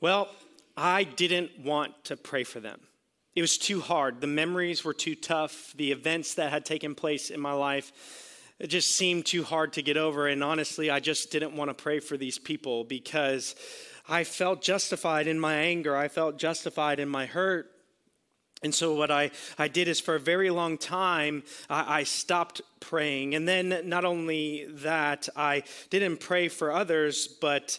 Well, I didn't want to pray for them. It was too hard. The memories were too tough. The events that had taken place in my life it just seemed too hard to get over. And honestly, I just didn't want to pray for these people because I felt justified in my anger. I felt justified in my hurt. And so, what I, I did is for a very long time, I, I, stopped praying. And then, not only that, I didn't pray for others, but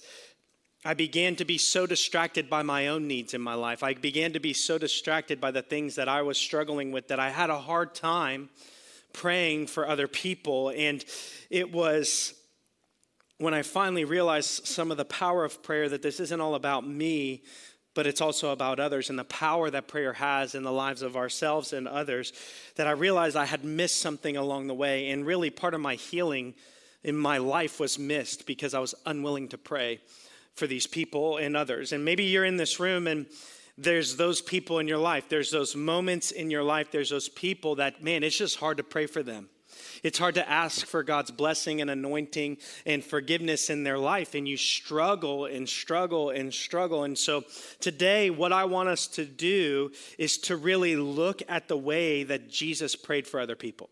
I began to be so distracted by my own needs in my life. I began to be so distracted by the things that I was struggling with that I had a hard time praying for other people. And it was when I finally realized some of the power of prayer that this isn't all about me, but it's also about others and the power that prayer has in the lives of ourselves and others that I realized I had missed something along the way. And really, part of my healing in my life was missed because I was unwilling to pray for these people and others. And maybe you're in this room and there's those people in your life, there's those moments in your life, there's those people that, man, it's just hard to pray for them. It's hard to ask for God's blessing and anointing and forgiveness in their life, and you struggle and struggle and struggle. And so, today, what I want us to do is to really look at the way that Jesus prayed for other people,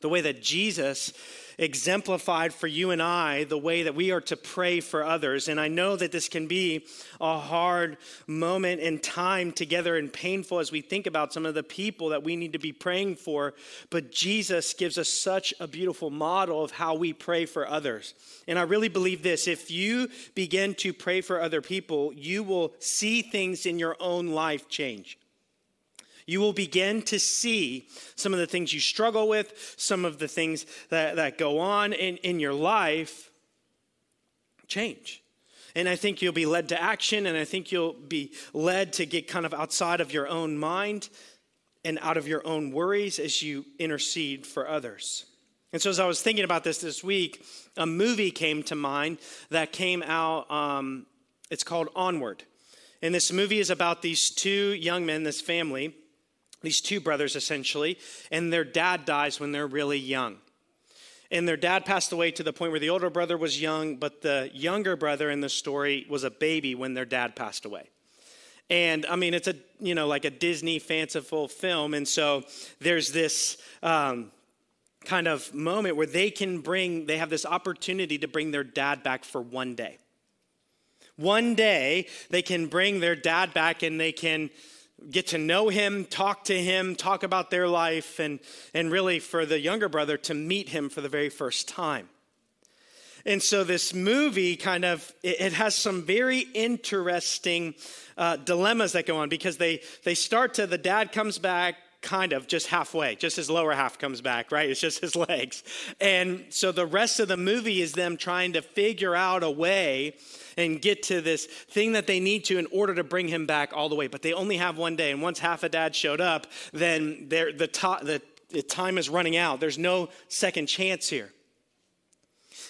the way that Jesus exemplified for you and I the way that we are to pray for others. And I know that this can be a hard moment in time together and painful as we think about some of the people that we need to be praying for. But Jesus gives us such a beautiful model of how we pray for others. And I really believe this if you begin to pray for other people, you will see things in your own life change you will begin to see some of the things you struggle with, some of the things that, that go on in, in your life change. And I think you'll be led to action, and I think you'll be led to get kind of outside of your own mind and out of your own worries as you intercede for others. And so, as I was thinking about this this week, a movie came to mind that came out. Um, it's called Onward. And this movie is about these two young men, this family, these two brothers essentially, and their dad dies when they're really young. And their dad passed away to the point where the older brother was young, but the younger brother in the story was a baby when their dad passed away. And I mean, it's a, you know, like a Disney fanciful film. And so there's this um, kind of moment where they can bring, they have this opportunity to bring their dad back for one day. One day, they can bring their dad back and they can get to know him, talk to him, talk about their life, and, and really for the younger brother to meet him for the very first time. And so this movie kind of it, has some very interesting uh, dilemmas that go on because they they start to the dad comes back kind of just halfway just his lower half comes back right it's just his legs and so the rest of the movie is them trying to figure out a way and get to this thing that they need to in order to bring him back all the way. But they only have one day. And once half a dad showed up, then the, the, the time is running out. There's no second chance here.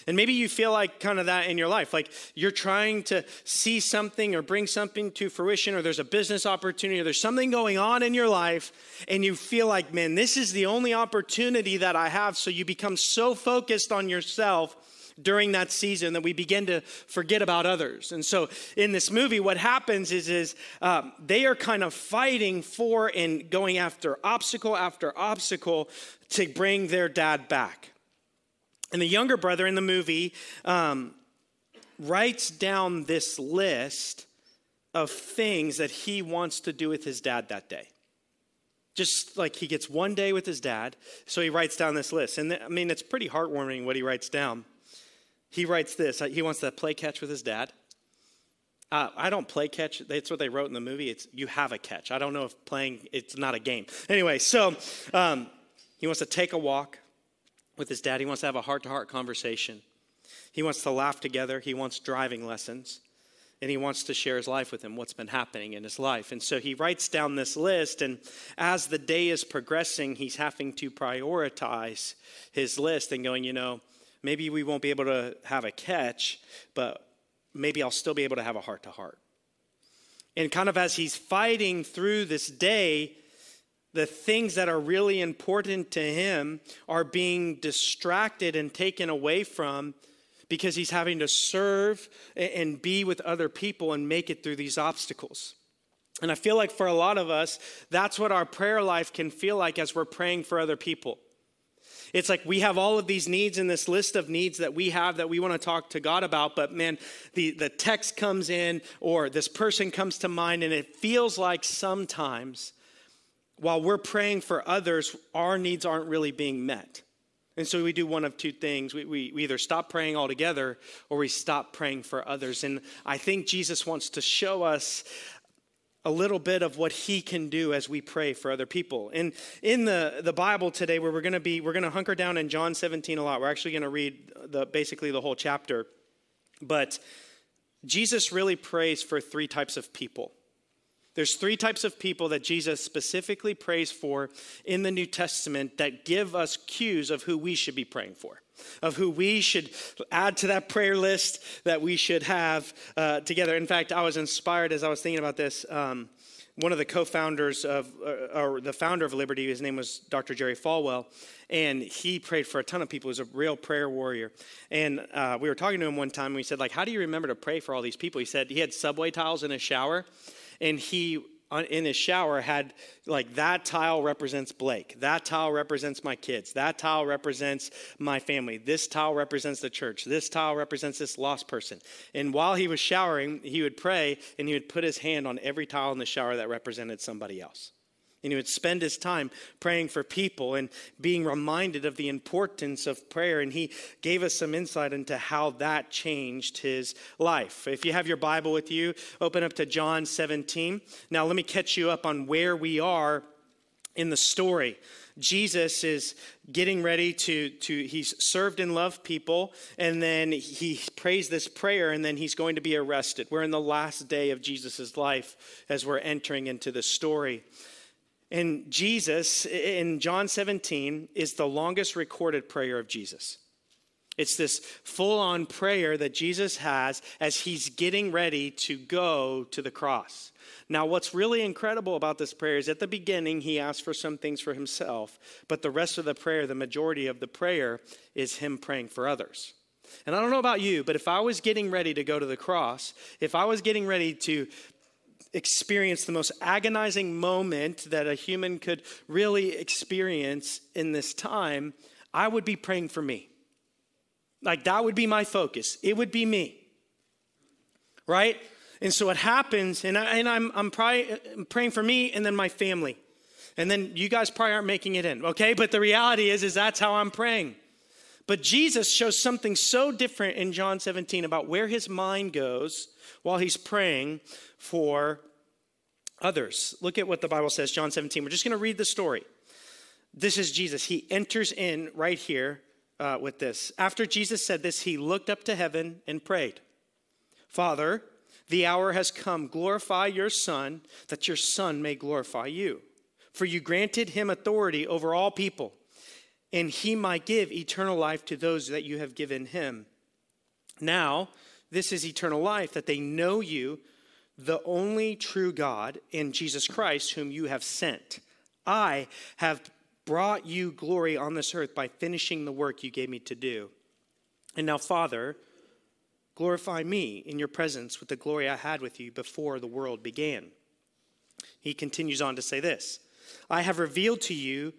And maybe you feel like kind of that in your life. Like you're trying to see something or bring something to fruition, or there's a business opportunity, or there's something going on in your life, and you feel like, man, this is the only opportunity that I have. So you become so focused on yourself during that season that we begin to forget about others. And so in this movie, what happens is, is um, they are kind of fighting for and going after obstacle after obstacle to bring their dad back. And the younger brother in the movie um, writes down this list of things that he wants to do with his dad that day just like he gets one day with his dad so he writes down this list and i mean it's pretty heartwarming what he writes down he writes this he wants to play catch with his dad. Uh, I don't play catch. That's what they wrote in the movie. It's you have a catch. I don't know if playing, it's not a game. Anyway, so um, he wants to take a walk with his dad. He wants to have a heart to heart conversation. He wants to laugh together. He wants driving lessons. And he wants to share his life with him, what's been happening in his life. And so he writes down this list. And as the day is progressing, he's having to prioritize his list and going, you know, Maybe we won't be able to have a catch, but maybe I'll still be able to have a heart to heart. And kind of as he's fighting through this day, the things that are really important to him are being distracted and taken away from because he's having to serve and be with other people and make it through these obstacles. And I feel like for a lot of us, that's what our prayer life can feel like as we're praying for other people. It's like we have all of these needs in this list of needs that we have that we want to talk to God about, but man, the, the text comes in or this person comes to mind, and it feels like sometimes while we're praying for others, our needs aren't really being met. And so we do one of two things. We, we, we, either stop praying altogether or we stop praying for others. And I think Jesus wants to show us a little bit of what he can do as we pray for other people. And in the, the Bible today, where we're going to be, we're going to hunker down in John 17 a lot. We're actually going to read the, basically the whole chapter. But Jesus really prays for three types of people. There's three types of people that Jesus specifically prays for in the New Testament that give us cues of who we should be praying for, of who we should add to that prayer list that we should have uh, together. In fact, I was inspired as I was thinking about this. Um, one of the co-founders of, uh, or the founder of Liberty, his name was Dr. Jerry Falwell, and he prayed for a ton of people. He was a real prayer warrior. And uh, we were talking to him one time, and we said, like, how do you remember to pray for all these people? He said he had subway tiles in his shower, and he in his shower had like that tile represents Blake. That tile represents my kids. That tile represents my family. This tile represents the church. This tile represents this lost person. And while he was showering, he would pray and he would put his hand on every tile in the shower that represented somebody else. And he would spend his time praying for people and being reminded of the importance of prayer. And he gave us some insight into how that changed his life. If you have your Bible with you, open up to John 17. Now, let me catch you up on where we are in the story. Jesus is getting ready to, to he's served and loved people, and then he prays this prayer, and then he's going to be arrested. We're in the last day of Jesus' life as we're entering into the story. And Jesus, in John 17, is the longest recorded prayer of Jesus. It's this full on prayer that Jesus has as he's getting ready to go to the cross. Now, what's really incredible about this prayer is at the beginning, he asks for some things for himself, but the rest of the prayer, the majority of the prayer, is him praying for others. And I don't know about you, but if I was getting ready to go to the cross, if I was getting ready to experience the most agonizing moment that a human could really experience in this time, I would be praying for me. Like that would be my focus. It would be me. Right? And so what happens, and, I, and I'm, I'm, I'm praying for me and then my family. And then you guys probably aren't making it in, okay? But the reality is, is that's how I'm praying. But Jesus shows something so different in John 17 about where his mind goes while he's praying for others. Look at what the Bible says, John 17. We're just going to read the story. This is Jesus. He enters in right here uh, with this. After Jesus said this, he looked up to heaven and prayed Father, the hour has come. Glorify your Son, that your Son may glorify you. For you granted him authority over all people, and he might give eternal life to those that you have given him. Now, this is eternal life, that they know you, the only true God, in Jesus Christ, whom you have sent. I have brought you glory on this earth by finishing the work you gave me to do. And now, Father, glorify me in your presence with the glory I had with you before the world began. He continues on to say this I have revealed to you,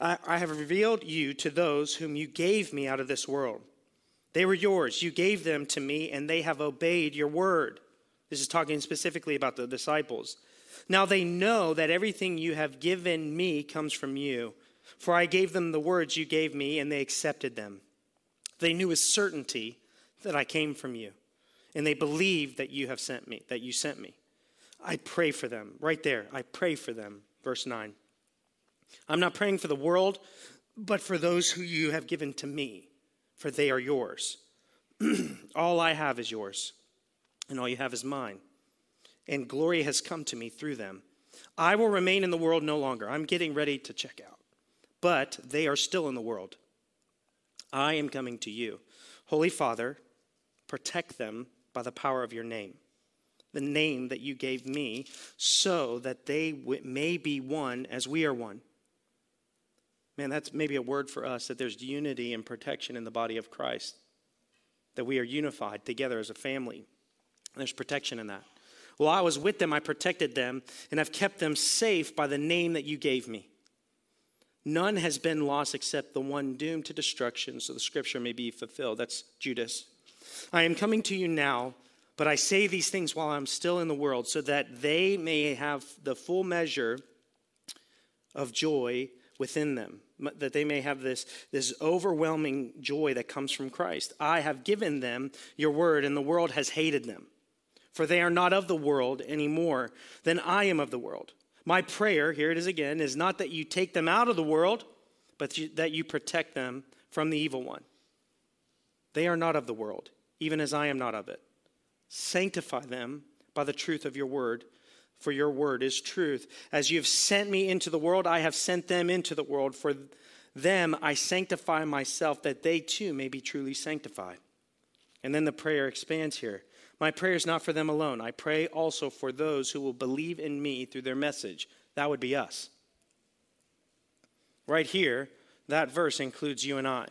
I have revealed you to those whom you gave me out of this world. They were yours. You gave them to me, and they have obeyed your word. This is talking specifically about the disciples. Now they know that everything you have given me comes from you. For I gave them the words you gave me, and they accepted them. They knew with certainty that I came from you, and they believed that you have sent me, that you sent me. I pray for them. Right there, I pray for them. Verse 9. I'm not praying for the world, but for those who you have given to me for they are yours. all I have is yours, and all you have is mine. And glory has come to me through them. I will remain in the world no longer. I'm getting ready to check out. But they are still in the world. I am coming to you. Holy Father, protect them by the power of your name, the name that you gave me, so that they may be one as we are one. Man, that's maybe a word for us that there's unity and protection in the body of Christ. that we are unified together as a family. There's protection in that. While I was with them, I protected them and have kept them safe by the name that you gave me. None has been lost except the one doomed to destruction, so the scripture may be fulfilled. That's Judas. I am coming to you now, but I say these things while I'm still in the world, so that they may have the full measure of joy within them, that they may have this, this overwhelming joy that comes from Christ. I have given them your word, and the world has hated them, for they are not of the world any more than I am of the world. My prayer, here it is again, is not that you take them out of the world, but that you protect them from the evil one. They are not of the world, even as I am not of it. Sanctify them by the truth of your word, for your word is truth. As you have sent me into the world, I have sent them into the world. For them I sanctify myself, that they too may be truly sanctified. And then the prayer expands here my prayer is not for them alone. I pray also for those who will believe in me through their message. That would be us. Right here, that verse includes you and I.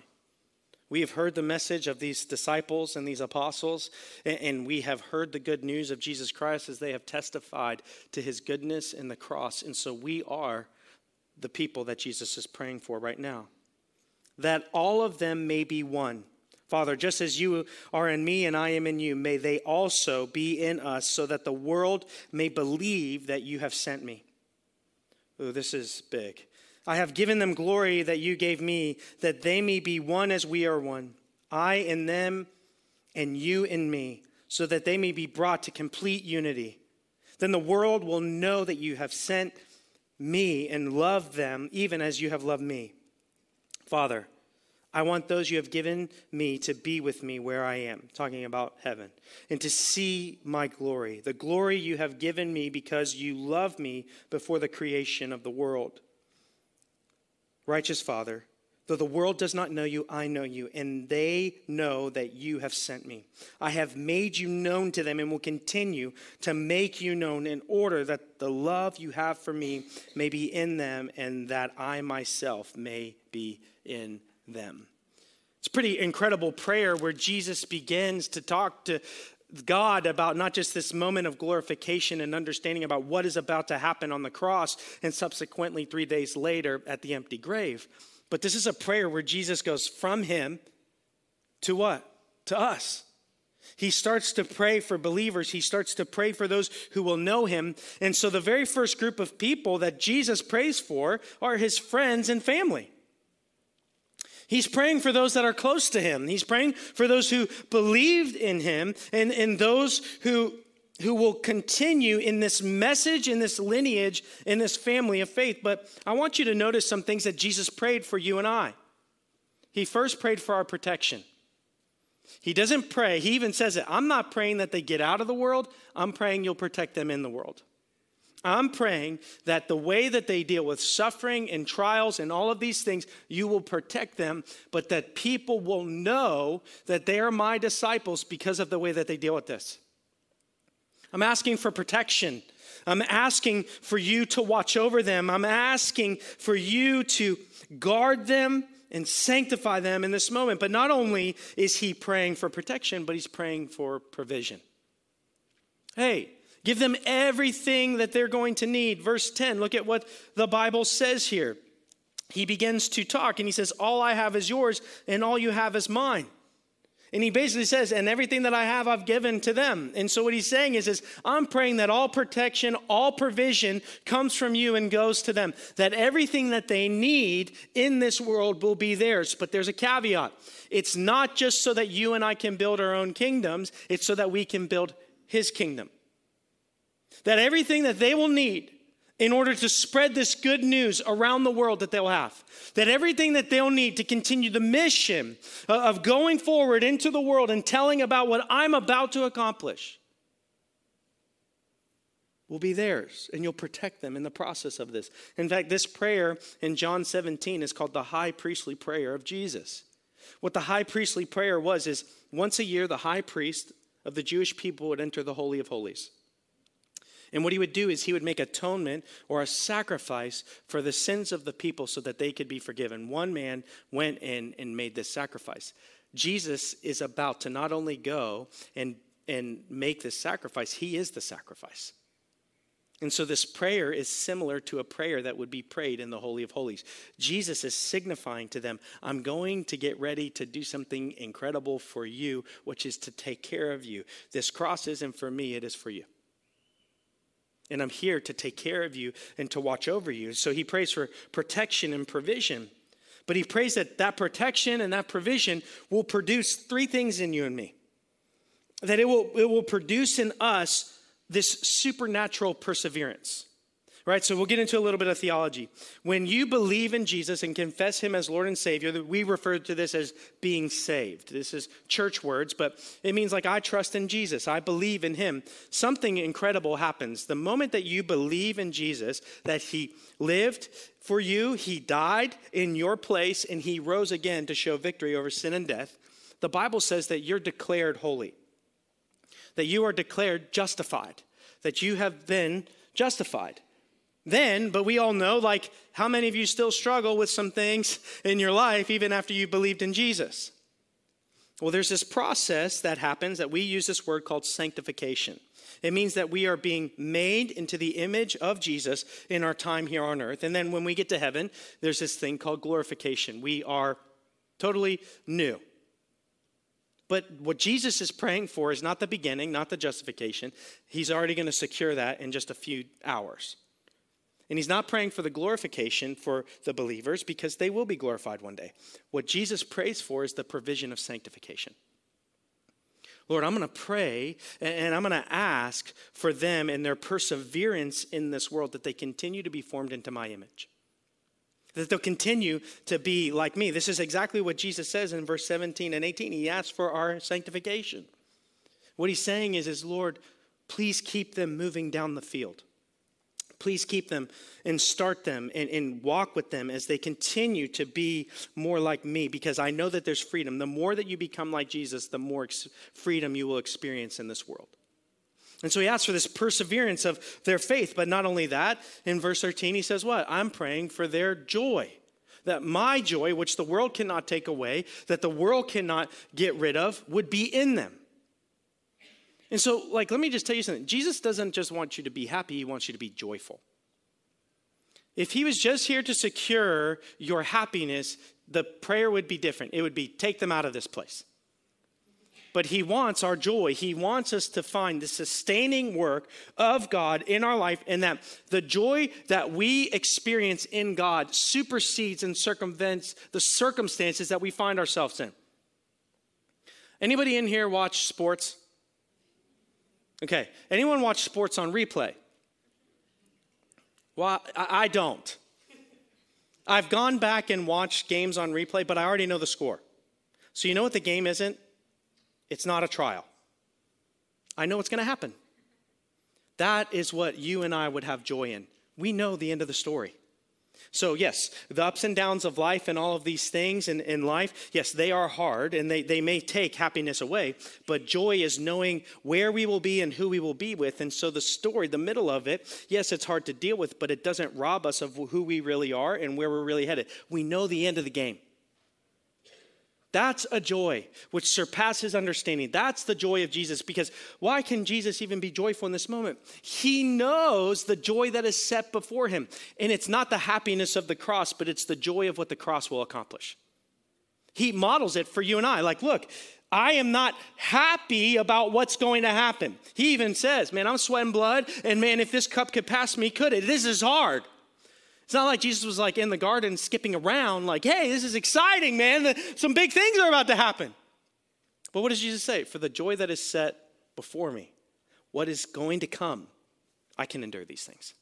We have heard the message of these disciples and these apostles, and we have heard the good news of Jesus Christ as they have testified to his goodness in the cross. And so we are the people that Jesus is praying for right now. That all of them may be one Father, just as you are in me and I am in you, may they also be in us, so that the world may believe that you have sent me. Oh, this is big. I have given them glory that you gave me, that they may be one as we are one. I in them and you in me, so that they may be brought to complete unity. Then the world will know that you have sent me and loved them, even as you have loved me. Father, I want those you have given me to be with me where I am, talking about heaven, and to see my glory, the glory you have given me because you loved me before the creation of the world. Righteous Father, though the world does not know you, I know you, and they know that you have sent me. I have made you known to them and will continue to make you known in order that the love you have for me may be in them and that I myself may be in them. It's a pretty incredible prayer where Jesus begins to talk to God about not just this moment of glorification and understanding about what is about to happen on the cross and subsequently three days later at the empty grave, but this is a prayer where Jesus goes from him to what? To us. He starts to pray for believers. He starts to pray for those who will know him. And so the very first group of people that Jesus prays for are his friends and family. He's praying for those that are close to him. He's praying for those who believed in him and, and those who, who will continue in this message, in this lineage, in this family of faith. But I want you to notice some things that Jesus prayed for you and I. He first prayed for our protection. He doesn't pray, he even says it I'm not praying that they get out of the world, I'm praying you'll protect them in the world. I'm praying that the way that they deal with suffering and trials and all of these things, you will protect them, but that people will know that they are my disciples because of the way that they deal with this. I'm asking for protection. I'm asking for you to watch over them. I'm asking for you to guard them and sanctify them in this moment. But not only is he praying for protection, but he's praying for provision. Hey, Give them everything that they're going to need. Verse 10, look at what the Bible says here. He begins to talk and he says, All I have is yours, and all you have is mine. And he basically says, and everything that I have, I've given to them. And so what he's saying is, is I'm praying that all protection, all provision comes from you and goes to them. That everything that they need in this world will be theirs. But there's a caveat. It's not just so that you and I can build our own kingdoms, it's so that we can build his kingdom that everything that they will need in order to spread this good news around the world that they'll have, that everything that they'll need to continue the mission of going forward into the world and telling about what I'm about to accomplish will be theirs, and you'll protect them in the process of this. In fact, this prayer in John 17 is called the high priestly prayer of Jesus. What the high priestly prayer was is once a year, the high priest of the Jewish people would enter the Holy of Holies. And what he would do is he would make atonement or a sacrifice for the sins of the people so that they could be forgiven. One man went in and made this sacrifice. Jesus is about to not only go and, and make this sacrifice, he is the sacrifice. And so this prayer is similar to a prayer that would be prayed in the Holy of Holies. Jesus is signifying to them, I'm going to get ready to do something incredible for you, which is to take care of you. This cross isn't for me, it is for you. And I'm here to take care of you and to watch over you. So he prays for protection and provision. But he prays that that protection and that provision will produce three things in you and me. That it will, it will produce in us this supernatural perseverance. Right, so we'll get into a little bit of theology. When you believe in Jesus and confess him as Lord and Savior, we refer to this as being saved. This is church words, but it means like I trust in Jesus, I believe in him. Something incredible happens. The moment that you believe in Jesus, that he lived for you, he died in your place, and he rose again to show victory over sin and death, the Bible says that you're declared holy that you are declared justified, that you have been justified. Then, but we all know, like, how many of you still struggle with some things in your life even after you believed in Jesus? Well, there's this process that happens that we use this word called sanctification. It means that we are being made into the image of Jesus in our time here on earth. And then when we get to heaven, there's this thing called glorification. We are totally new. But what Jesus is praying for is not the beginning, not the justification. He's already going to secure that in just a few hours. And he's not praying for the glorification for the believers because they will be glorified one day. What Jesus prays for is the provision of sanctification. Lord, I'm going to pray and I'm going to ask for them and their perseverance in this world that they continue to be formed into my image that they'll continue to be like me. This is exactly what Jesus says in verse 17 and 18. He asks for our sanctification. What he's saying is, is Lord, please keep them moving down the field. Please keep them and start them and, and walk with them as they continue to be more like me because I know that there's freedom. The more that you become like Jesus, the more ex- freedom you will experience in this world. And so he asks for this perseverance of their faith. But not only that, in verse 13, he says, What? I'm praying for their joy. That my joy, which the world cannot take away, that the world cannot get rid of, would be in them. And so, like, let me just tell you something. Jesus doesn't just want you to be happy, he wants you to be joyful. If he was just here to secure your happiness, the prayer would be different. It would be, take them out of this place but He wants our joy. He wants us to find the sustaining work of God in our life, and that the joy that we experience in God supersedes and circumvents the circumstances that we find ourselves in. Anybody in here watch sports? Okay. Anyone watch sports on replay? Well, I don't. I've gone back and watched games on replay, but I already know the score. So you know what the game isn't? It's not a trial. I know what's going to happen. That is what you and I would have joy in. We know the end of the story. So, yes, the ups and downs of life and all of these things in, in life, yes, they are hard and they, they may take happiness away, but joy is knowing where we will be and who we will be with. And so, the story, the middle of it, yes, it's hard to deal with, but it doesn't rob us of who we really are and where we're really headed. We know the end of the game. That's a joy which surpasses understanding. That's the joy of Jesus because why can Jesus even be joyful in this moment? He knows the joy that is set before him. And it's not the happiness of the cross, but it's the joy of what the cross will accomplish. He models it for you and I. Like, look, I am not happy about what's going to happen. He even says, Man, I'm sweating blood, and man, if this cup could pass me, could it? This is hard. It's not like Jesus was like in the garden skipping around, like, hey, this is exciting, man. Some big things are about to happen. But what does Jesus say? For the joy that is set before me, what is going to come, I can endure these things.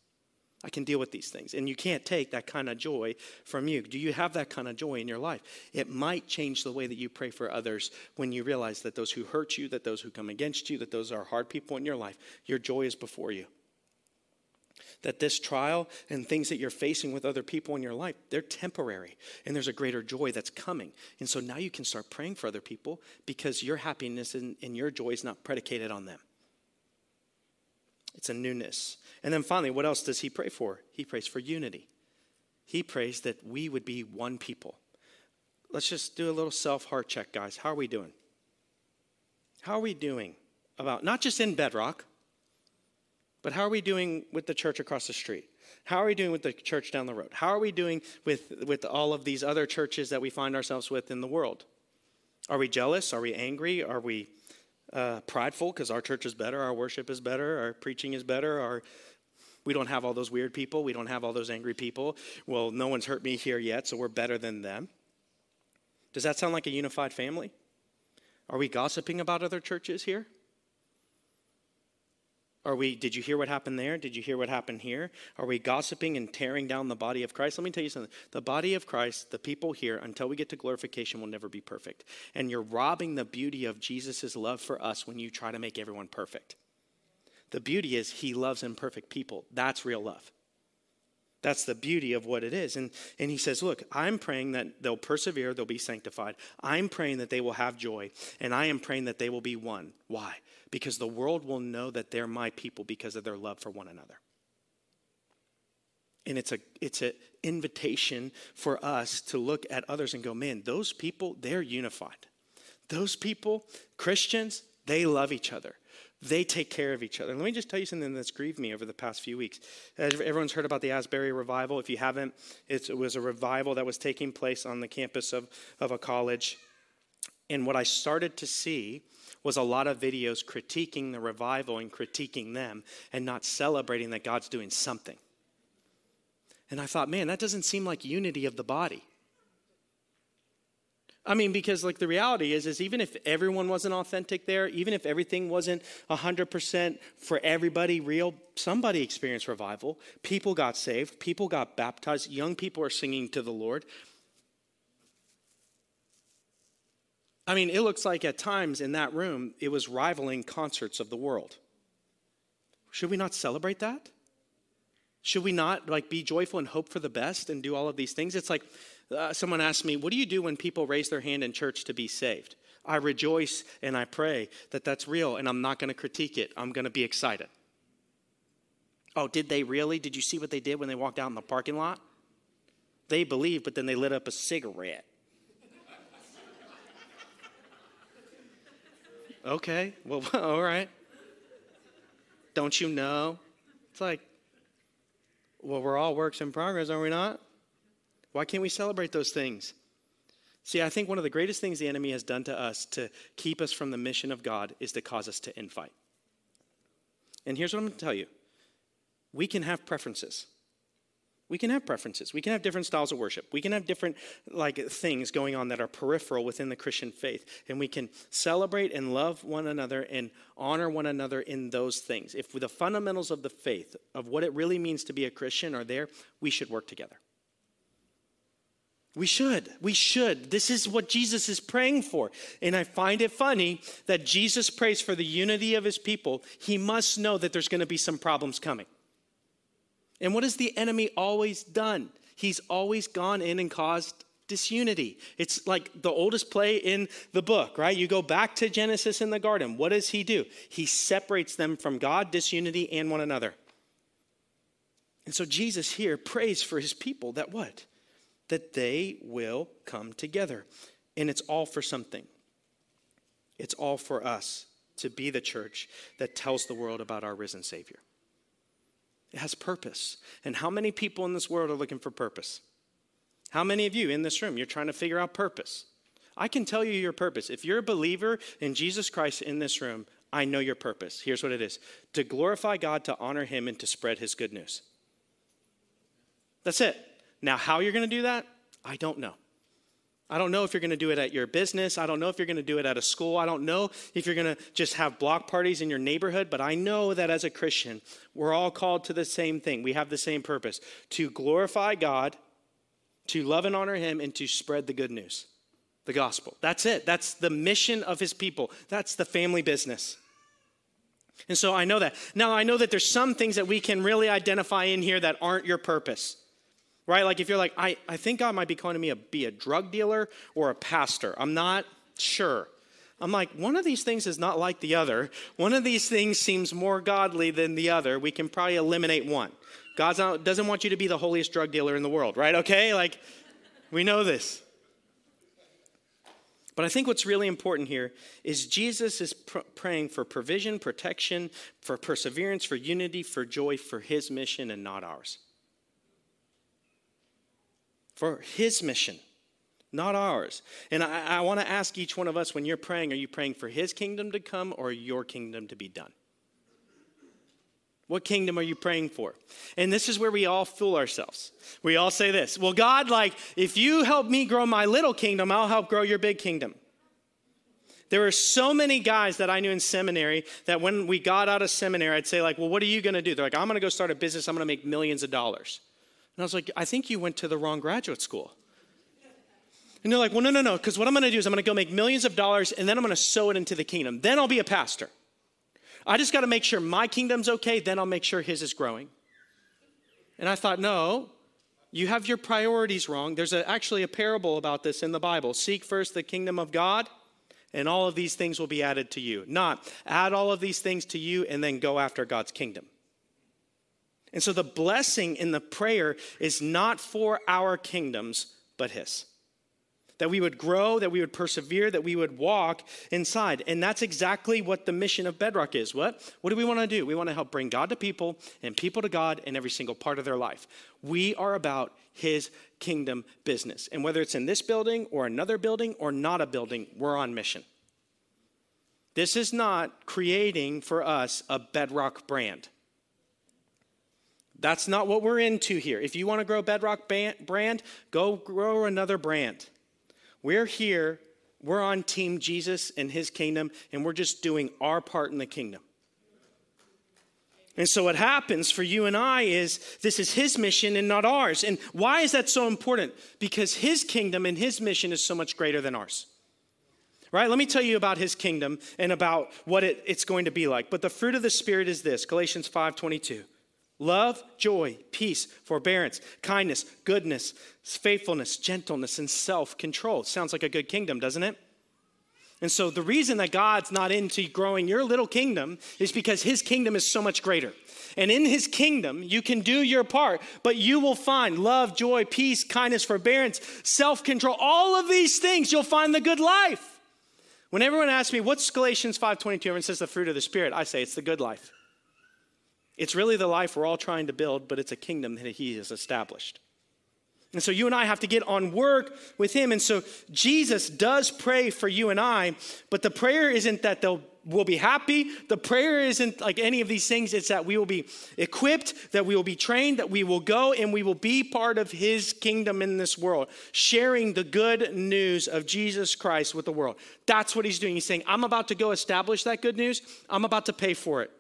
I can deal with these things. And you can't take that kind of joy from you. Do you have that kind of joy in your life? It might change the way that you pray for others when you realize that those who hurt you, that those who come against you, that those are hard people in your life, your joy is before you that this trial and things that you're facing with other people in your life, they're temporary and there's a greater joy that's coming. And so now you can start praying for other people because your happiness and, and your joy is not predicated on them. It's a newness. And then finally, what else does he pray for? He prays for unity. He prays that we would be one people let's just do a little self heart check, guys. How are we doing? How are we doing about not just in Bedrock, but how are we doing with the church across the street? How are we doing with the church down the road? How are we doing with, with all of these other churches that we find ourselves with in the world? Are we jealous? Are we angry? Are we uh, prideful because our church is better, our worship is better, our preaching is better, our we don't have all those weird people, we don't have all those angry people. Well, no one's hurt me here yet, so we're better than them. Does that sound like a unified family? Are we gossiping about other churches here? Are we, did you hear what happened there? Did you hear what happened here? Are we gossiping and tearing down the body of Christ? Let me tell you something. The body of Christ, the people here, until we get to glorification, will never be perfect. And you're robbing the beauty of Jesus' love for us when you try to make everyone perfect. The beauty is he loves imperfect people. That's real love. That's the beauty of what it is. And, and he says, Look, I'm praying that they'll persevere, they'll be sanctified. I'm praying that they will have joy, and I am praying that they will be one. Why? Because the world will know that they're my people because of their love for one another. And it's a it's an invitation for us to look at others and go, man, those people, they're unified. Those people, Christians, they love each other. They take care of each other. Let me just tell you something that's grieved me over the past few weeks. Everyone's heard about the Asbury revival. If you haven't, it was a revival that was taking place on the campus of, of a college. And what I started to see was a lot of videos critiquing the revival and critiquing them and not celebrating that God's doing something. And I thought, man, that doesn't seem like unity of the body. I mean, because like the reality is, is even if everyone wasn't authentic there, even if everything wasn't 100% for everybody real, somebody experienced revival. People got saved. People got baptized. Young people are singing to the Lord. I mean, it looks like at times in that room, it was rivaling concerts of the world. Should we not celebrate that? Should we not like be joyful and hope for the best and do all of these things? It's like uh, someone asked me, What do you do when people raise their hand in church to be saved? I rejoice and I pray that that's real, and I'm not going to critique it. I'm going to be excited. Oh, did they really? Did you see what they did when they walked out in the parking lot? They believed, but then they lit up a cigarette. okay, well, all right. Don't you know? It's like, well, we're all works in progress, are we not? Why can't we celebrate those things? See, I think one of the greatest things the enemy has done to us to keep us from the mission of God is to cause us to infight. And here's what I'm going to tell you we can have preferences. We can have preferences. We can have different styles of worship. We can have different like things going on that are peripheral within the Christian faith. And we can celebrate and love one another and honor one another in those things. If the fundamentals of the faith, of what it really means to be a Christian, are there, we should work together. We should. We should. This is what Jesus is praying for. And I find it funny that Jesus prays for the unity of his people. He must know that there's going to be some problems coming. And what has the enemy always done? He's always gone in and caused disunity. It's like the oldest play in the book, right? You go back to Genesis in the garden. What does he do? He separates them from God, disunity, and one another. And so Jesus here prays for his people that what? That they will come together. And it's all for something. It's all for us to be the church that tells the world about our risen Savior. It has purpose. And how many people in this world are looking for purpose? How many of you in this room, you're trying to figure out purpose? I can tell you your purpose. If you're a believer in Jesus Christ in this room, I know your purpose. Here's what it is to glorify God, to honor Him, and to spread His good news. That's it. Now, how you're going to do that, I don't know. I don't know if you're going to do it at your business. I don't know if you're going to do it at a school. I don't know if you're going to just have block parties in your neighborhood, but I know that as a Christian, we're all called to the same thing. We have the same purpose to glorify God, to love and honor Him, and to spread the good news, the gospel. That's it. That's the mission of His people. That's the family business. And so I know that. Now I know that there's some things that we can really identify in here that aren't your purpose right? Like if you're like, I, I think God might be calling me to be a drug dealer or a pastor. I'm not sure. I'm like, one of these things is not like the other. One of these things seems more godly than the other. We can probably eliminate one. God doesn't want you to be the holiest drug dealer in the world, right? Okay? Like, we know this. But I think what's really important here is Jesus is pr- praying for provision, protection, for perseverance, for unity, for joy, for his mission and not ours. For his mission, not ours. And I, I want to ask each one of us when you're praying, are you praying for his kingdom to come or your kingdom to be done? What kingdom are you praying for? And this is where we all fool ourselves. We all say this Well, God, like, if you help me grow my little kingdom, I'll help grow your big kingdom. There were so many guys that I knew in seminary that when we got out of seminary, I'd say, like, well, what are you going to do? They're like, I'm going to go start a business. I'm going to make millions of dollars. And I was like, I think you went to the wrong graduate school. And they're like, well, no, no, no, because what I'm going to do is I'm going to go make millions of dollars and then I'm going to sow it into the kingdom. Then I'll be a pastor. I just got to make sure my kingdom's okay, then I'll make sure his is growing. And I thought, no, you have your priorities wrong. There's a, actually a parable about this in the Bible. Seek first the kingdom of God, and all of these things will be added to you. Not add all of these things to you and then go after God's kingdom. And so the blessing in the prayer is not for our kingdoms, but His that we would grow, that we would persevere, that we would walk inside. And that's exactly what the mission of Bedrock is. What? What do we want to do? We want to help bring God to people and people to God in every single part of their life. We are about His kingdom business. And whether it's in this building or another building or not a building, we're on mission. This is not creating for us a Bedrock brand. That's not what we're into here. If you want to grow Bedrock brand, go grow another brand. We're here, we're on Team Jesus and his kingdom, and we're just doing our part in the kingdom. And so, what happens for you and I is this is his mission and not ours. And why is that so important? Because his kingdom and his mission is so much greater than ours. Right? Let me tell you about his kingdom and about what it, it's going to be like. But the fruit of the Spirit is this Galatians 5 22 love, joy, peace, forbearance, kindness, goodness, faithfulness, gentleness, and self control. Sounds like a good kingdom, doesn't it? And so the reason that God's not into growing your little kingdom is because his kingdom is so much greater. And in his kingdom, you can do your part, but you will find love, joy, peace, kindness, forbearance, self control, all of these things, you'll find the good life. When everyone asks me, what's Galatians 5.22, everyone says the fruit of the Spirit, I say it's the good life. It's really the life we're all trying to build, but it's a kingdom that He has established. And so you and I have to get on work with Him. And so Jesus does pray for you and I, but the prayer isn't that they'll will be happy. The prayer isn't like any of these things. It's that we will be equipped, that we will be trained, that we will go and we will be part of his kingdom in this world, sharing the good news of Jesus Christ with the world. That's what he's doing. He's saying, I'm about to go establish that good news. I'm about to pay for it.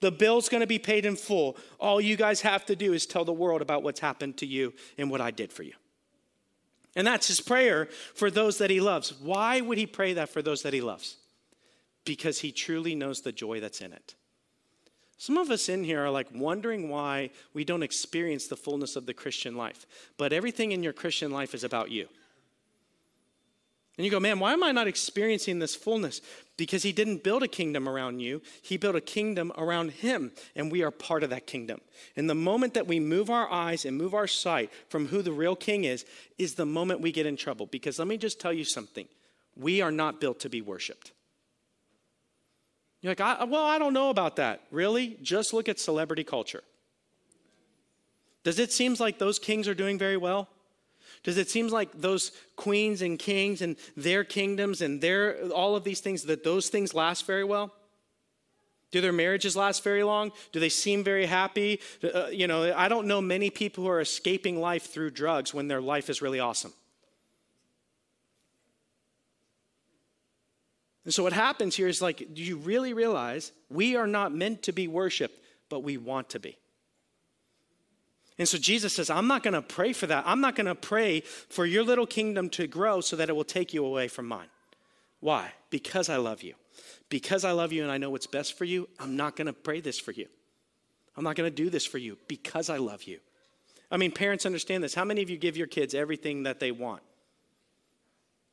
The bill's going to be paid in full. All you guys have to do is tell the world about what's happened to you and what I did for you. And that's his prayer for those that he loves. Why would he pray that for those that he loves? Because he truly knows the joy that's in it. Some of us in here are like wondering why we don't experience the fullness of the Christian life. But everything in your Christian life is about you. And you go, man, why am I not experiencing this fullness? Because he didn't build a kingdom around you, he built a kingdom around him, and we are part of that kingdom. And the moment that we move our eyes and move our sight from who the real king is, is the moment we get in trouble. Because let me just tell you something we are not built to be worshiped. You're like, I, well, I don't know about that. Really? Just look at celebrity culture. Does it seem like those kings are doing very well? Does it seem like those queens and kings and their kingdoms and their all of these things that those things last very well? Do their marriages last very long? Do they seem very happy? Uh, you know, I don't know many people who are escaping life through drugs when their life is really awesome. And so what happens here is like, do you really realize we are not meant to be worshiped, but we want to be? And so Jesus says, I'm not going to pray for that. I'm not going to pray for your little kingdom to grow so that it will take you away from mine. Why? Because I love you. Because I love you and I know what's best for you, I'm not going to pray this for you. I'm not going to do this for you because I love you. I mean, parents understand this. How many of you give your kids everything that they want?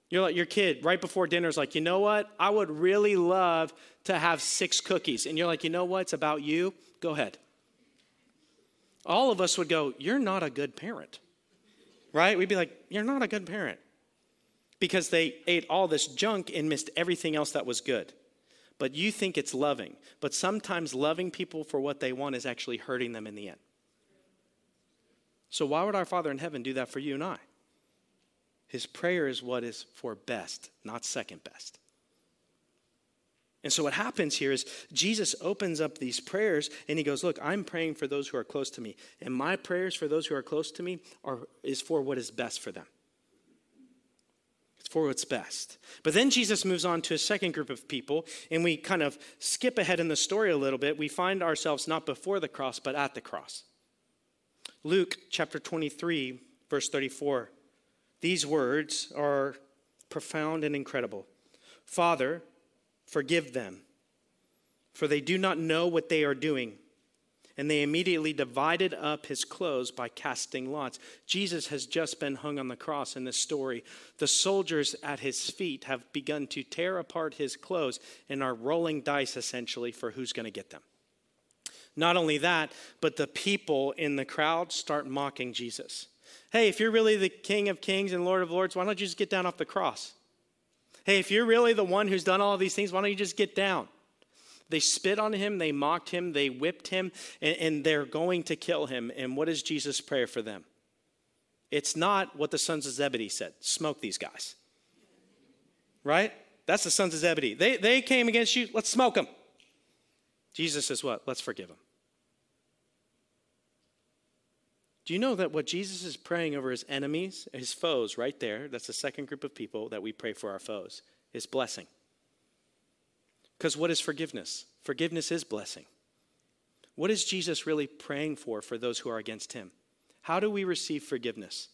You're like your kid right before dinner is like, you know what? I would really love to have six cookies. And you're like, you know what? It's about you. Go ahead all of us would go, You're not a good parent. Right? We'd be like, You're not a good parent. because they ate all this junk and missed everything else that was good. But you think it's loving. But sometimes loving people for what they want is actually hurting them in the end. So, why would our Father in heaven do that for you and I? His prayer is what is for best, not second best. And so, what happens here is Jesus opens up these prayers and he goes, Look, I'm praying for those who are close to me. And my prayers for those who are close to me are, is for what is best for them. It's for what's best. But then Jesus moves on to a second group of people, and we kind of skip ahead in the story a little bit. We find ourselves not before the cross, but at the cross. Luke chapter 23, verse 34. These words are profound and incredible. Father, forgive them, for they do not know what they are doing and they immediately divided up his clothes by casting lots. Jesus has just been hung on the cross in this story. The soldiers at his feet have begun to tear apart his clothes and are rolling dice essentially for who's going to get them. Not only that, but the people in the crowd start mocking Jesus. Hey, if you're really the King of Kings and Lord of Lords, why don't you just get down off the cross? Hey, if you're really the one who's done all these things, why don't you just get down? They spit on him, they mocked him, they whipped him, and, and they're going to kill him. And what is Jesus' prayer for them? It's not what the sons of Zebedee said smoke these guys. Right? That's the sons of Zebedee. They, they came against you, let's smoke them. Jesus says, what? Let's forgive them. Do you know that what Jesus is praying over his enemies, his foes, right there, that's the second group of people that we pray for our foes, is blessing. Because what is forgiveness? Forgiveness is blessing. What is Jesus really praying for for those who are against him? How do we receive forgiveness?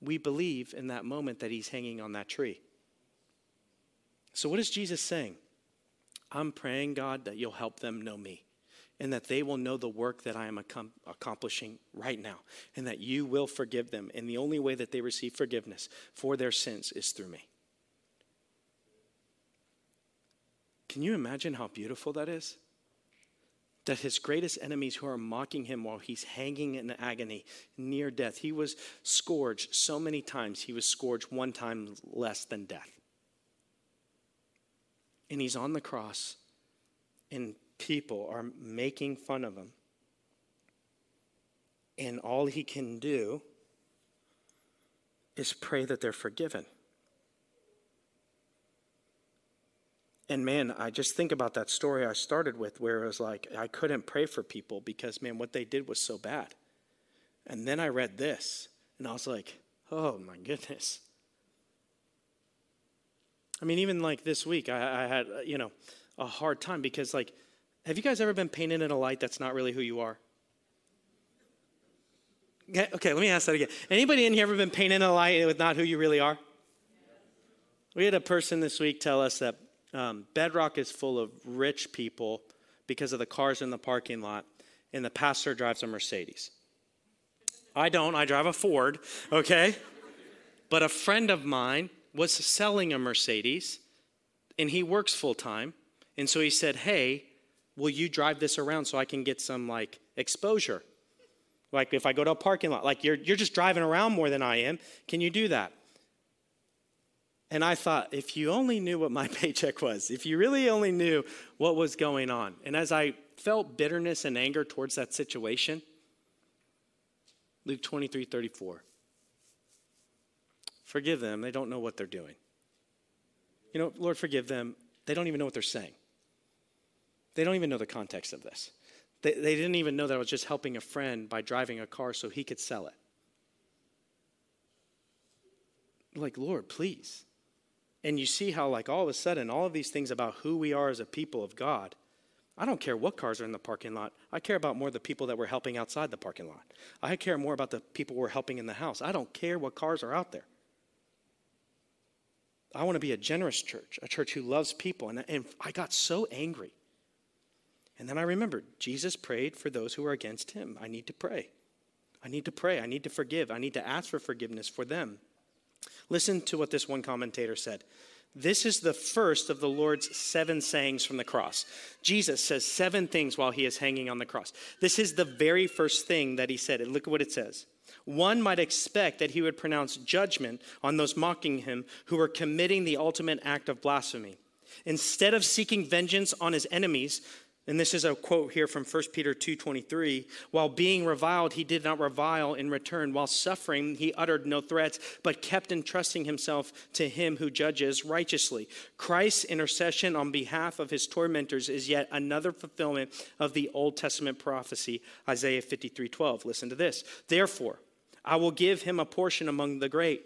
We believe in that moment that he's hanging on that tree. So, what is Jesus saying? I'm praying, God, that you'll help them know me and that they will know the work that I am accomplishing right now and that you will forgive them. And the only way that they receive forgiveness for their sins is through me. Can you imagine how beautiful that is? That his greatest enemies who are mocking him while he's hanging in agony, near death, he was scourged so many times, he was scourged one time less than death. And he's on the cross, and people are making fun of him. And all he can do is pray that they're forgiven. And man, I just think about that story I started with where it was like, I couldn't pray for people because, man, what they did was so bad. And then I read this and I was like, oh my goodness. I mean, even like this week, I, I had, you know, a hard time because, like, have you guys ever been painted in a light that's not really who you are? Okay, let me ask that again. Anybody in here ever been painted in a light with not who you really are? We had a person this week tell us that um, Bedrock is full of rich people because of the cars in the parking lot, and the pastor drives a Mercedes. I don't, I drive a Ford, okay? But a friend of mine was selling a Mercedes, and he works full time. And so he said, Hey, will you drive this around so I can get some like exposure? Like if I go to a parking lot, like you're, you're just driving around more than I am, can you do that? And I thought, if you only knew what my paycheck was, if you really only knew what was going on. And as I felt bitterness and anger towards that situation, Luke 23 34. Forgive them. They don't know what they're doing. You know, Lord, forgive them. They don't even know what they're saying. They don't even know the context of this. They, they didn't even know that I was just helping a friend by driving a car so he could sell it. Like, Lord, please. And you see how, like, all of a sudden, all of these things about who we are as a people of God, I don't care what cars are in the parking lot. I care about more the people that we're helping outside the parking lot. I care more about the people we're helping in the house. I don't care what cars are out there. I want to be a generous church, a church who loves people. And, and I got so angry. And then I remembered Jesus prayed for those who are against him. I need to pray. I need to pray. I need to forgive. I need to ask for forgiveness for them. Listen to what this one commentator said. This is the first of the Lord's seven sayings from the cross. Jesus says seven things while he is hanging on the cross. This is the very first thing that he said. And look at what it says. One might expect that he would pronounce judgment on those mocking him who were committing the ultimate act of blasphemy. Instead of seeking vengeance on his enemies, and this is a quote here from 1 Peter 2:23, while being reviled he did not revile in return, while suffering he uttered no threats, but kept entrusting himself to him who judges righteously. Christ's intercession on behalf of his tormentors is yet another fulfillment of the Old Testament prophecy, Isaiah 53:12. Listen to this. Therefore, I will give him a portion among the great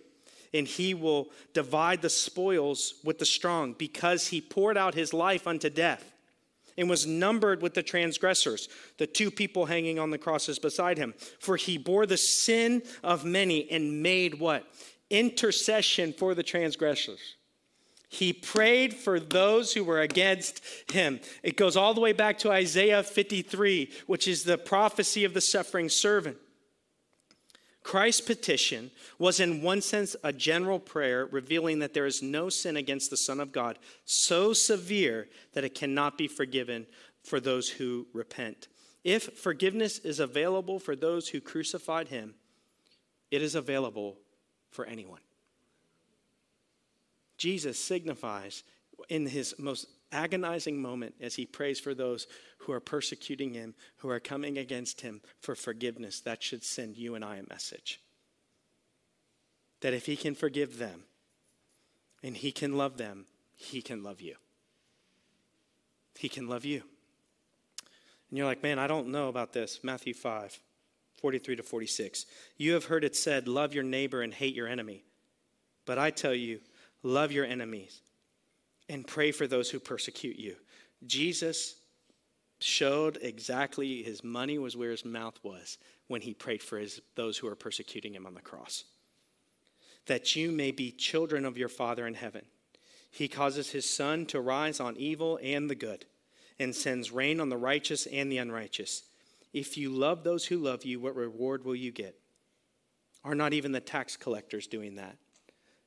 and he will divide the spoils with the strong, because he poured out his life unto death and was numbered with the transgressors, the two people hanging on the crosses beside him. For he bore the sin of many and made what? Intercession for the transgressors. He prayed for those who were against him. It goes all the way back to Isaiah 53, which is the prophecy of the suffering servant. Christ's petition was, in one sense, a general prayer revealing that there is no sin against the Son of God so severe that it cannot be forgiven for those who repent. If forgiveness is available for those who crucified him, it is available for anyone. Jesus signifies in his most agonizing moment as he prays for those who are persecuting him, who are coming against him for forgiveness. That should send you and I a message. That if he can forgive them and he can love them, he can love you. He can love you. And you're like, man, I don't know about this. Matthew 5, 43 to 46. You have heard it said, love your neighbor and hate your enemy. But I tell you, love your enemies and pray for those who persecute you. Jesus showed exactly his money was where his mouth was when he prayed for his, those who are persecuting him on the cross. That you may be children of your Father in heaven. He causes his sun to rise on evil and the good, and sends rain on the righteous and the unrighteous. If you love those who love you, what reward will you get? Are not even the tax collectors doing that?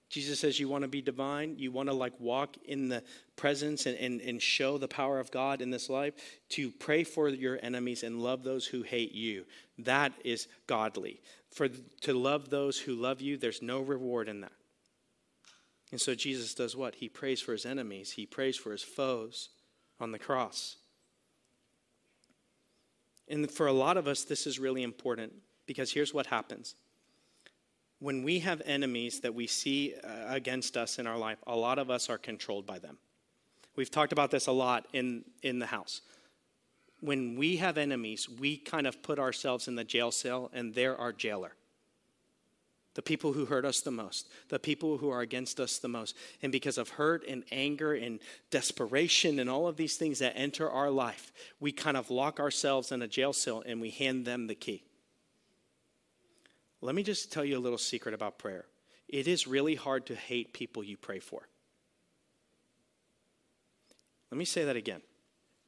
Jesus says, You want to be divine? You want to like walk in the presence and, and, and show the power of God in this life? To pray for your enemies and love those who hate you. That is godly. For to love those who love you, there's no reward in that. And so Jesus does what? He prays for his enemies, he prays for his foes on the cross. And for a lot of us, this is really important because here's what happens when we have enemies that we see uh, against us in our life, a lot of us are controlled by them. We've talked about this a lot in, in the house. When we have enemies, we kind of put ourselves in the jail cell, and they're our jailer. The people who hurt us the most, the people who are against us the most. And because of hurt and anger and desperation and all of these things that enter our life, we kind of lock ourselves in a jail cell and we hand them the key. Let me just tell you a little secret about prayer. It is really hard to hate people you pray for. Let me say that again.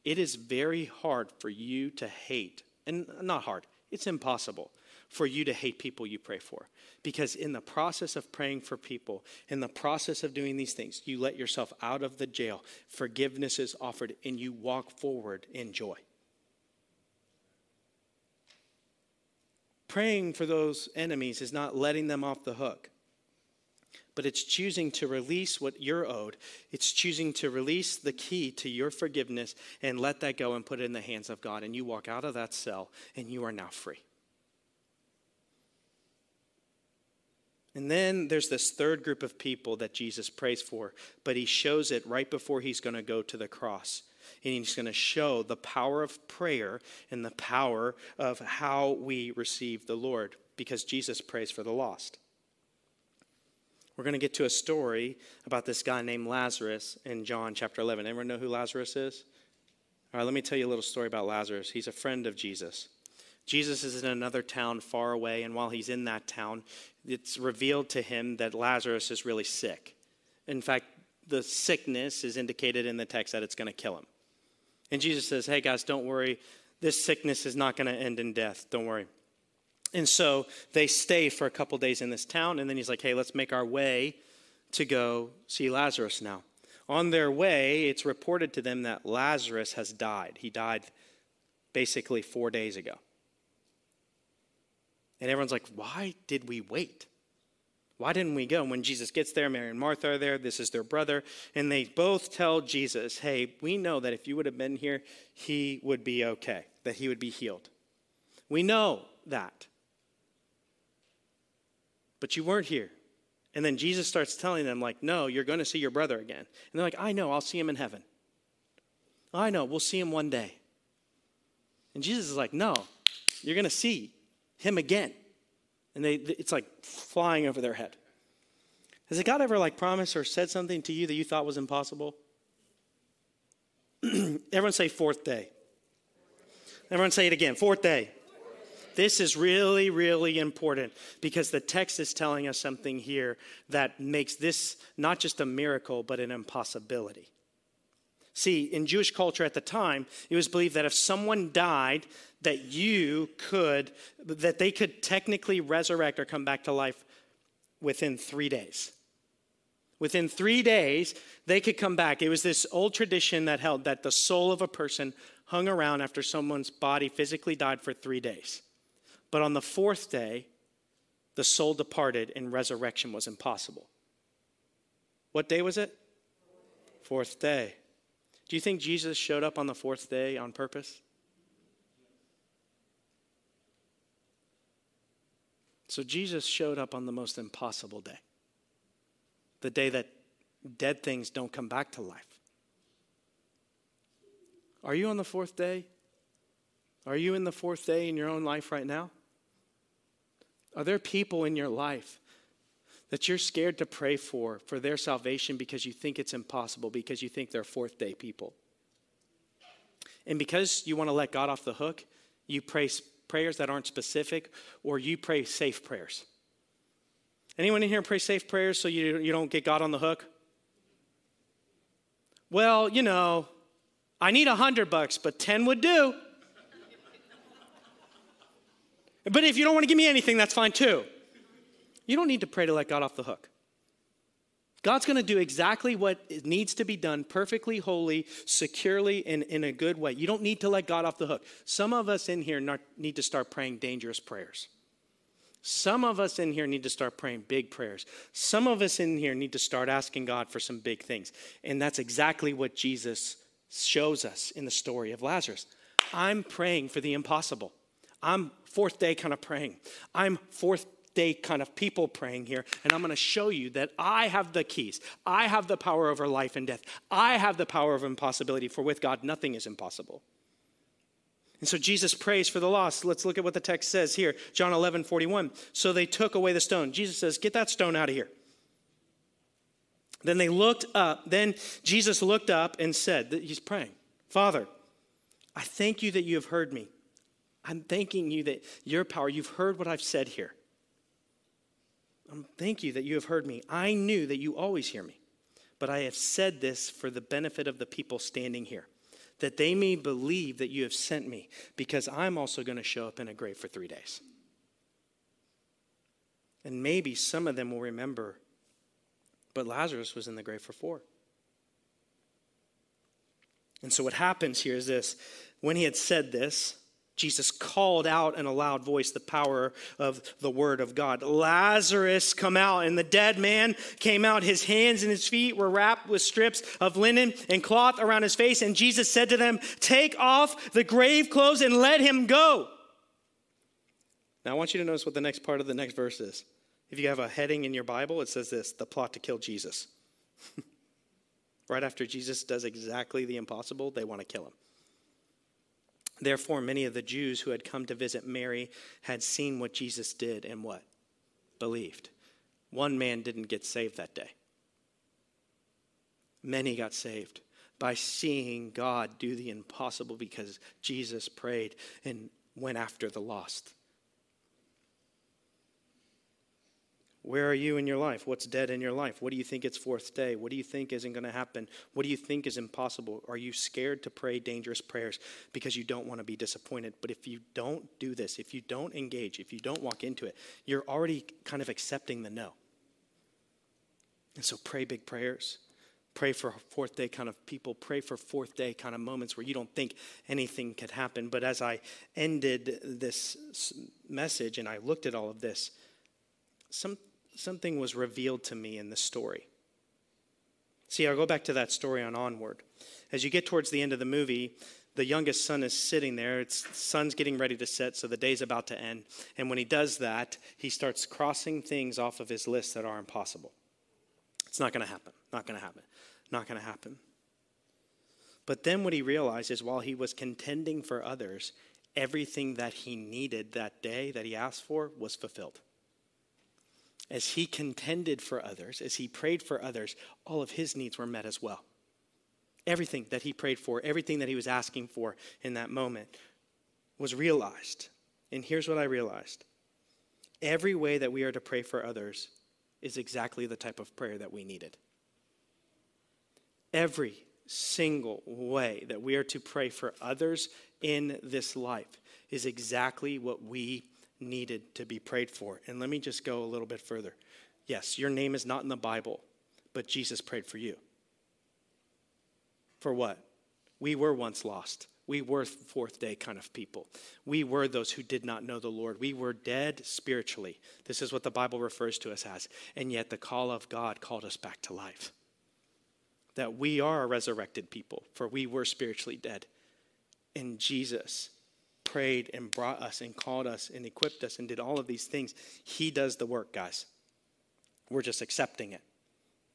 It is very hard for you to hate, and not hard, it's impossible for you to hate people you pray for. Because in the process of praying for people, in the process of doing these things, you let yourself out of the jail. Forgiveness is offered, and you walk forward in joy. Praying for those enemies is not letting them off the hook, but it's choosing to release what you're owed. It's choosing to release the key to your forgiveness and let that go and put it in the hands of God. And you walk out of that cell and you are now free. And then there's this third group of people that Jesus prays for, but he shows it right before he's going to go to the cross and he's going to show the power of prayer and the power of how we receive the Lord because Jesus prays for the lost. We're going to get to a story about this guy named Lazarus in John chapter 11. Anyone know who Lazarus is? All right, let me tell you a little story about Lazarus. He's a friend of Jesus. Jesus is in another town far away, and while he's in that town, it's revealed to him that Lazarus is really sick. In fact, the sickness is indicated in the text that it's going to kill him. And Jesus says, Hey, guys, don't worry. This sickness is not going to end in death. Don't worry. And so they stay for a couple days in this town. And then he's like, Hey, let's make our way to go see Lazarus now. On their way, it's reported to them that Lazarus has died. He died basically four days ago. And everyone's like, why did we wait? Why didn't we go? When Jesus gets there, Mary and Martha are there. This is their brother. And they both tell Jesus, hey, we know that if you would have been here, he would be okay, that he would be healed. We know that. But you weren't here. And then Jesus starts telling them, like, no, you're going to see your brother again. And they're like, I know, I'll see him in heaven. I know, we'll see him one day. And Jesus is like, no, you're going to see him again. And they, it's like flying over their head. Has God ever like promised or said something to you that you thought was impossible? Everyone say fourth day. Everyone say it again. Fourth day. This is really, really important because the text is telling us something here that makes this not just a miracle, but an impossibility. See, in Jewish culture at the time, it was believed that if someone died, that you could, that they could technically resurrect or come back to life within three days. Within three days, they could come back. It was this old tradition that held that the soul of a person hung around after someone's body physically died for three days. But on the fourth day, the soul departed and resurrection was impossible. What day was it? Fourth day. Do you think Jesus showed up on the fourth day on purpose? So Jesus showed up on the most impossible day the day that dead things don't come back to life. Are you on the fourth day? Are you in the fourth day in your own life right now? Are there people in your life that you're scared to pray for, for their salvation because you think it's impossible, because you think they're fourth day people? And because you want to let God off the hook, you pray prayers that aren't specific, or you pray safe prayers. Anyone in here pray safe prayers so you, you don't get God on the hook? Well, you know, I need a hundred bucks, but 10 would do. But if you don't want to give me anything, that's fine too. You don't need to pray to let God off the hook. God's going to do exactly what needs to be done perfectly, holy, securely, and in a good way. You don't need to let God off the hook. Some of us in here need to start praying dangerous prayers. Some of us in here need to start praying big prayers. Some of us in here need to start asking God for some big things. And that's exactly what Jesus shows us in the story of Lazarus. I'm praying for the impossible. I'm fourth day kind of praying. I'm fourth kind of people praying here, and I'm going to show you that I have the keys. I have the power over life and death. I have the power of impossibility, for with God, nothing is impossible. And so Jesus prays for the lost. Let's look at what the text says here John 11, 41. So they took away the stone. Jesus says, Get that stone out of here. Then they looked up. Then Jesus looked up and said, He's praying, Father, I thank you that you have heard me. I'm thanking you that your power, you've heard what I've said here. Um, thank you that you have heard me. I knew that you always hear me, but I have said this for the benefit of the people standing here, that they may believe that you have sent me, because I'm also going to show up in a grave for three days. And maybe some of them will remember, but Lazarus was in the grave for four. And so what happens here is this when he had said this, Jesus called out in a loud voice the power of the word of God. Lazarus, come out. And the dead man came out. His hands and his feet were wrapped with strips of linen and cloth around his face. And Jesus said to them, Take off the grave clothes and let him go. Now, I want you to notice what the next part of the next verse is. If you have a heading in your Bible, it says this the plot to kill Jesus. right after Jesus does exactly the impossible, they want to kill him. Therefore, many of the Jews who had come to visit Mary had seen what Jesus did and what? Believed. One man didn't get saved that day. Many got saved by seeing God do the impossible because Jesus prayed and went after the lost. Where are you in your life? What's dead in your life? What do you think it's fourth day? What do you think isn't going to happen? What do you think is impossible? Are you scared to pray dangerous prayers because you don't want to be disappointed? But if you don't do this, if you don't engage, if you don't walk into it, you're already kind of accepting the no. And so pray big prayers. Pray for fourth day kind of people. Pray for fourth day kind of moments where you don't think anything could happen. But as I ended this message and I looked at all of this, some, something was revealed to me in the story. See, I'll go back to that story on Onward. As you get towards the end of the movie, the youngest son is sitting there. It's the sun's getting ready to set, so the day's about to end. And when he does that, he starts crossing things off of his list that are impossible. It's not going to happen. Not going to happen. Not going to happen. But then what he realizes is, while he was contending for others, everything that he needed that day that he asked for was fulfilled. As he contended for others, as he prayed for others, all of his needs were met as well. Everything that he prayed for, everything that he was asking for in that moment was realized. And here's what I realized every way that we are to pray for others is exactly the type of prayer that we needed. Every single way that we are to pray for others in this life is exactly what we needed to be prayed for. And let me just go a little bit further. Yes, your name is not in the Bible, but Jesus prayed for you. For what? We were once lost. We were fourth day kind of people. We were those who did not know the Lord. We were dead spiritually. This is what the Bible refers to us as. And yet the call of God called us back to life. That we are a resurrected people, for we were spiritually dead. And Jesus prayed and brought us and called us and equipped us and did all of these things. He does the work, guys. We're just accepting it.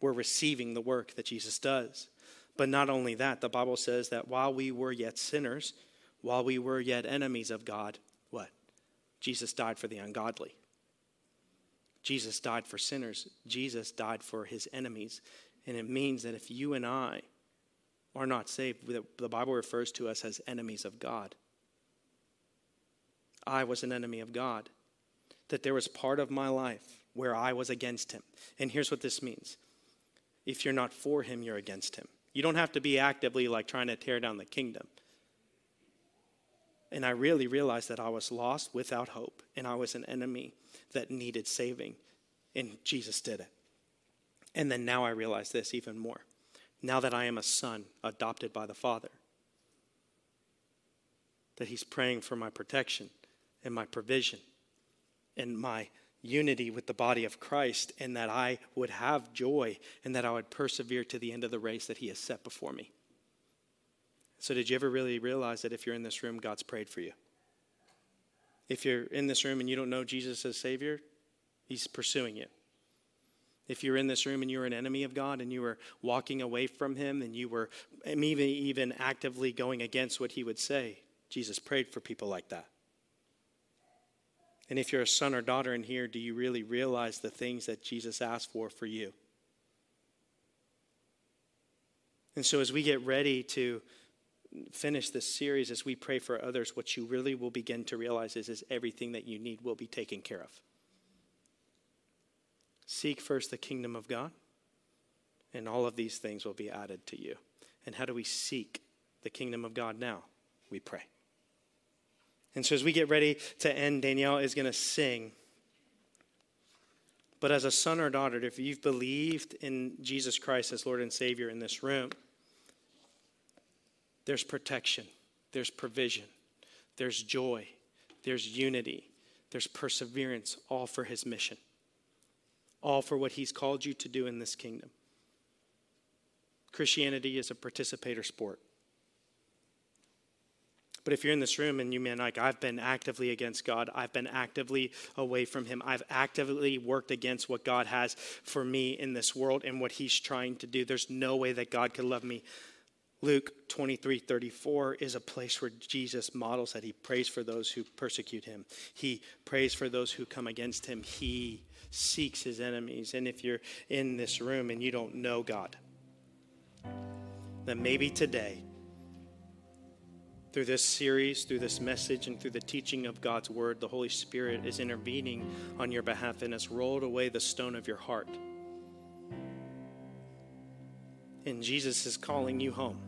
We're receiving the work that Jesus does. But not only that, the Bible says that while we were yet sinners, while we were yet enemies of God, what? Jesus died for the ungodly. Jesus died for sinners. Jesus died for his enemies. And it means that if you and I are not saved, the Bible refers to us as enemies of God. I was an enemy of God. That there was part of my life where I was against him. And here's what this means if you're not for him, you're against him. You don't have to be actively like trying to tear down the kingdom. And I really realized that I was lost without hope and I was an enemy that needed saving. And Jesus did it. And then now I realize this even more. Now that I am a son adopted by the Father, that He's praying for my protection and my provision and my unity with the body of Christ, and that I would have joy and that I would persevere to the end of the race that He has set before me. So, did you ever really realize that if you're in this room, God's prayed for you? If you're in this room and you don't know Jesus as Savior, He's pursuing you. If you're in this room and you're an enemy of God and you were walking away from Him and you were even, even actively going against what He would say, Jesus prayed for people like that. And if you're a son or daughter in here, do you really realize the things that Jesus asked for for you? And so, as we get ready to finish this series, as we pray for others, what you really will begin to realize is, is everything that you need will be taken care of. Seek first the kingdom of God, and all of these things will be added to you. And how do we seek the kingdom of God now? We pray. And so as we get ready to end, Danielle is going to sing. But as a son or daughter, if you've believed in Jesus Christ as Lord and Savior in this room, there's protection, there's provision, there's joy, there's unity, there's perseverance, all for His mission, all for what He's called you to do in this kingdom. Christianity is a participator sport. But if you're in this room and you mean like I've been actively against God, I've been actively away from Him, I've actively worked against what God has for me in this world and what He's trying to do, there's no way that God could love me. Luke 23 34 is a place where Jesus models that he prays for those who persecute him. He prays for those who come against him. He seeks his enemies. And if you're in this room and you don't know God, then maybe today through this series, through this message, and through the teaching of God's word, the Holy Spirit is intervening on your behalf and has rolled away the stone of your heart. And Jesus is calling you home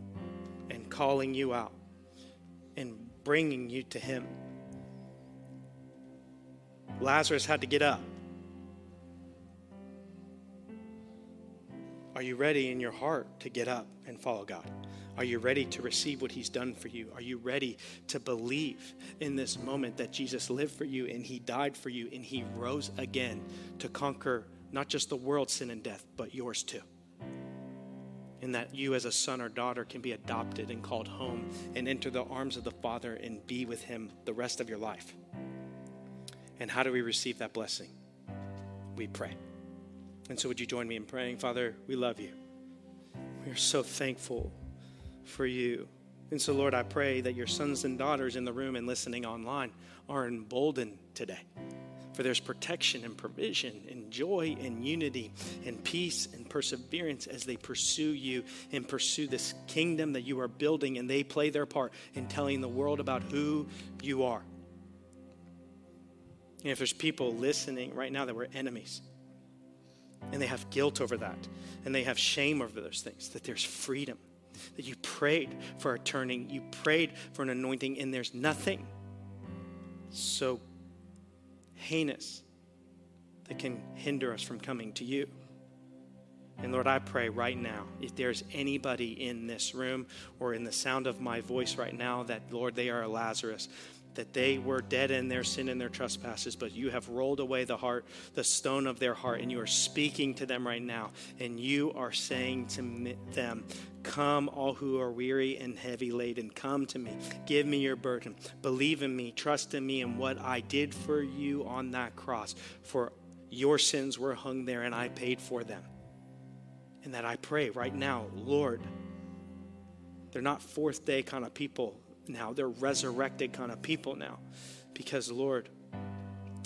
and calling you out and bringing you to Him. Lazarus had to get up. Are you ready in your heart to get up and follow God? Are you ready to receive what He's done for you? Are you ready to believe in this moment that Jesus lived for you and He died for you and He rose again to conquer not just the world's sin and death, but yours too? And that you, as a son or daughter, can be adopted and called home and enter the arms of the Father and be with Him the rest of your life. And how do we receive that blessing? We pray. And so, would you join me in praying? Father, we love you. We are so thankful for you. And so, Lord, I pray that your sons and daughters in the room and listening online are emboldened today. For there's protection and provision and joy and unity and peace and perseverance as they pursue you and pursue this kingdom that you are building, and they play their part in telling the world about who you are. And if there's people listening right now that were enemies, and they have guilt over that, and they have shame over those things, that there's freedom that you prayed for a turning, you prayed for an anointing, and there's nothing so heinous that can hinder us from coming to you. And Lord, I pray right now, if there's anybody in this room or in the sound of my voice right now that, Lord, they are a Lazarus, that they were dead in their sin and their trespasses, but you have rolled away the heart, the stone of their heart, and you are speaking to them right now. And you are saying to them, Come, all who are weary and heavy laden, come to me. Give me your burden. Believe in me. Trust in me and what I did for you on that cross. For your sins were hung there, and I paid for them. And that I pray right now, Lord, they're not fourth day kind of people now. They're resurrected kind of people now. Because, Lord,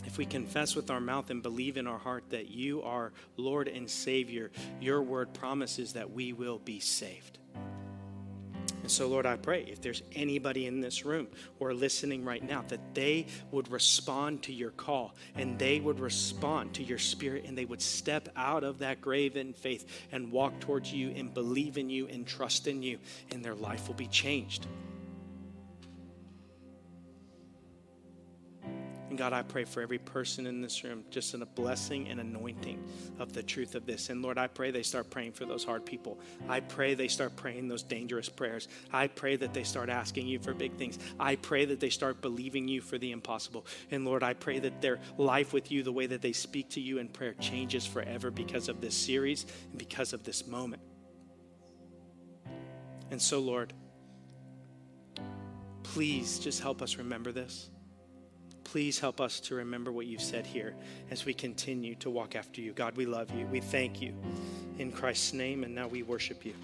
if we confess with our mouth and believe in our heart that you are Lord and Savior, your word promises that we will be saved. And so, Lord, I pray if there's anybody in this room or listening right now, that they would respond to your call and they would respond to your spirit and they would step out of that grave in faith and walk towards you and believe in you and trust in you, and their life will be changed. And God, I pray for every person in this room, just in a blessing and anointing of the truth of this. And Lord, I pray they start praying for those hard people. I pray they start praying those dangerous prayers. I pray that they start asking you for big things. I pray that they start believing you for the impossible. And Lord, I pray that their life with you, the way that they speak to you in prayer, changes forever because of this series and because of this moment. And so, Lord, please just help us remember this. Please help us to remember what you've said here as we continue to walk after you. God, we love you. We thank you in Christ's name, and now we worship you.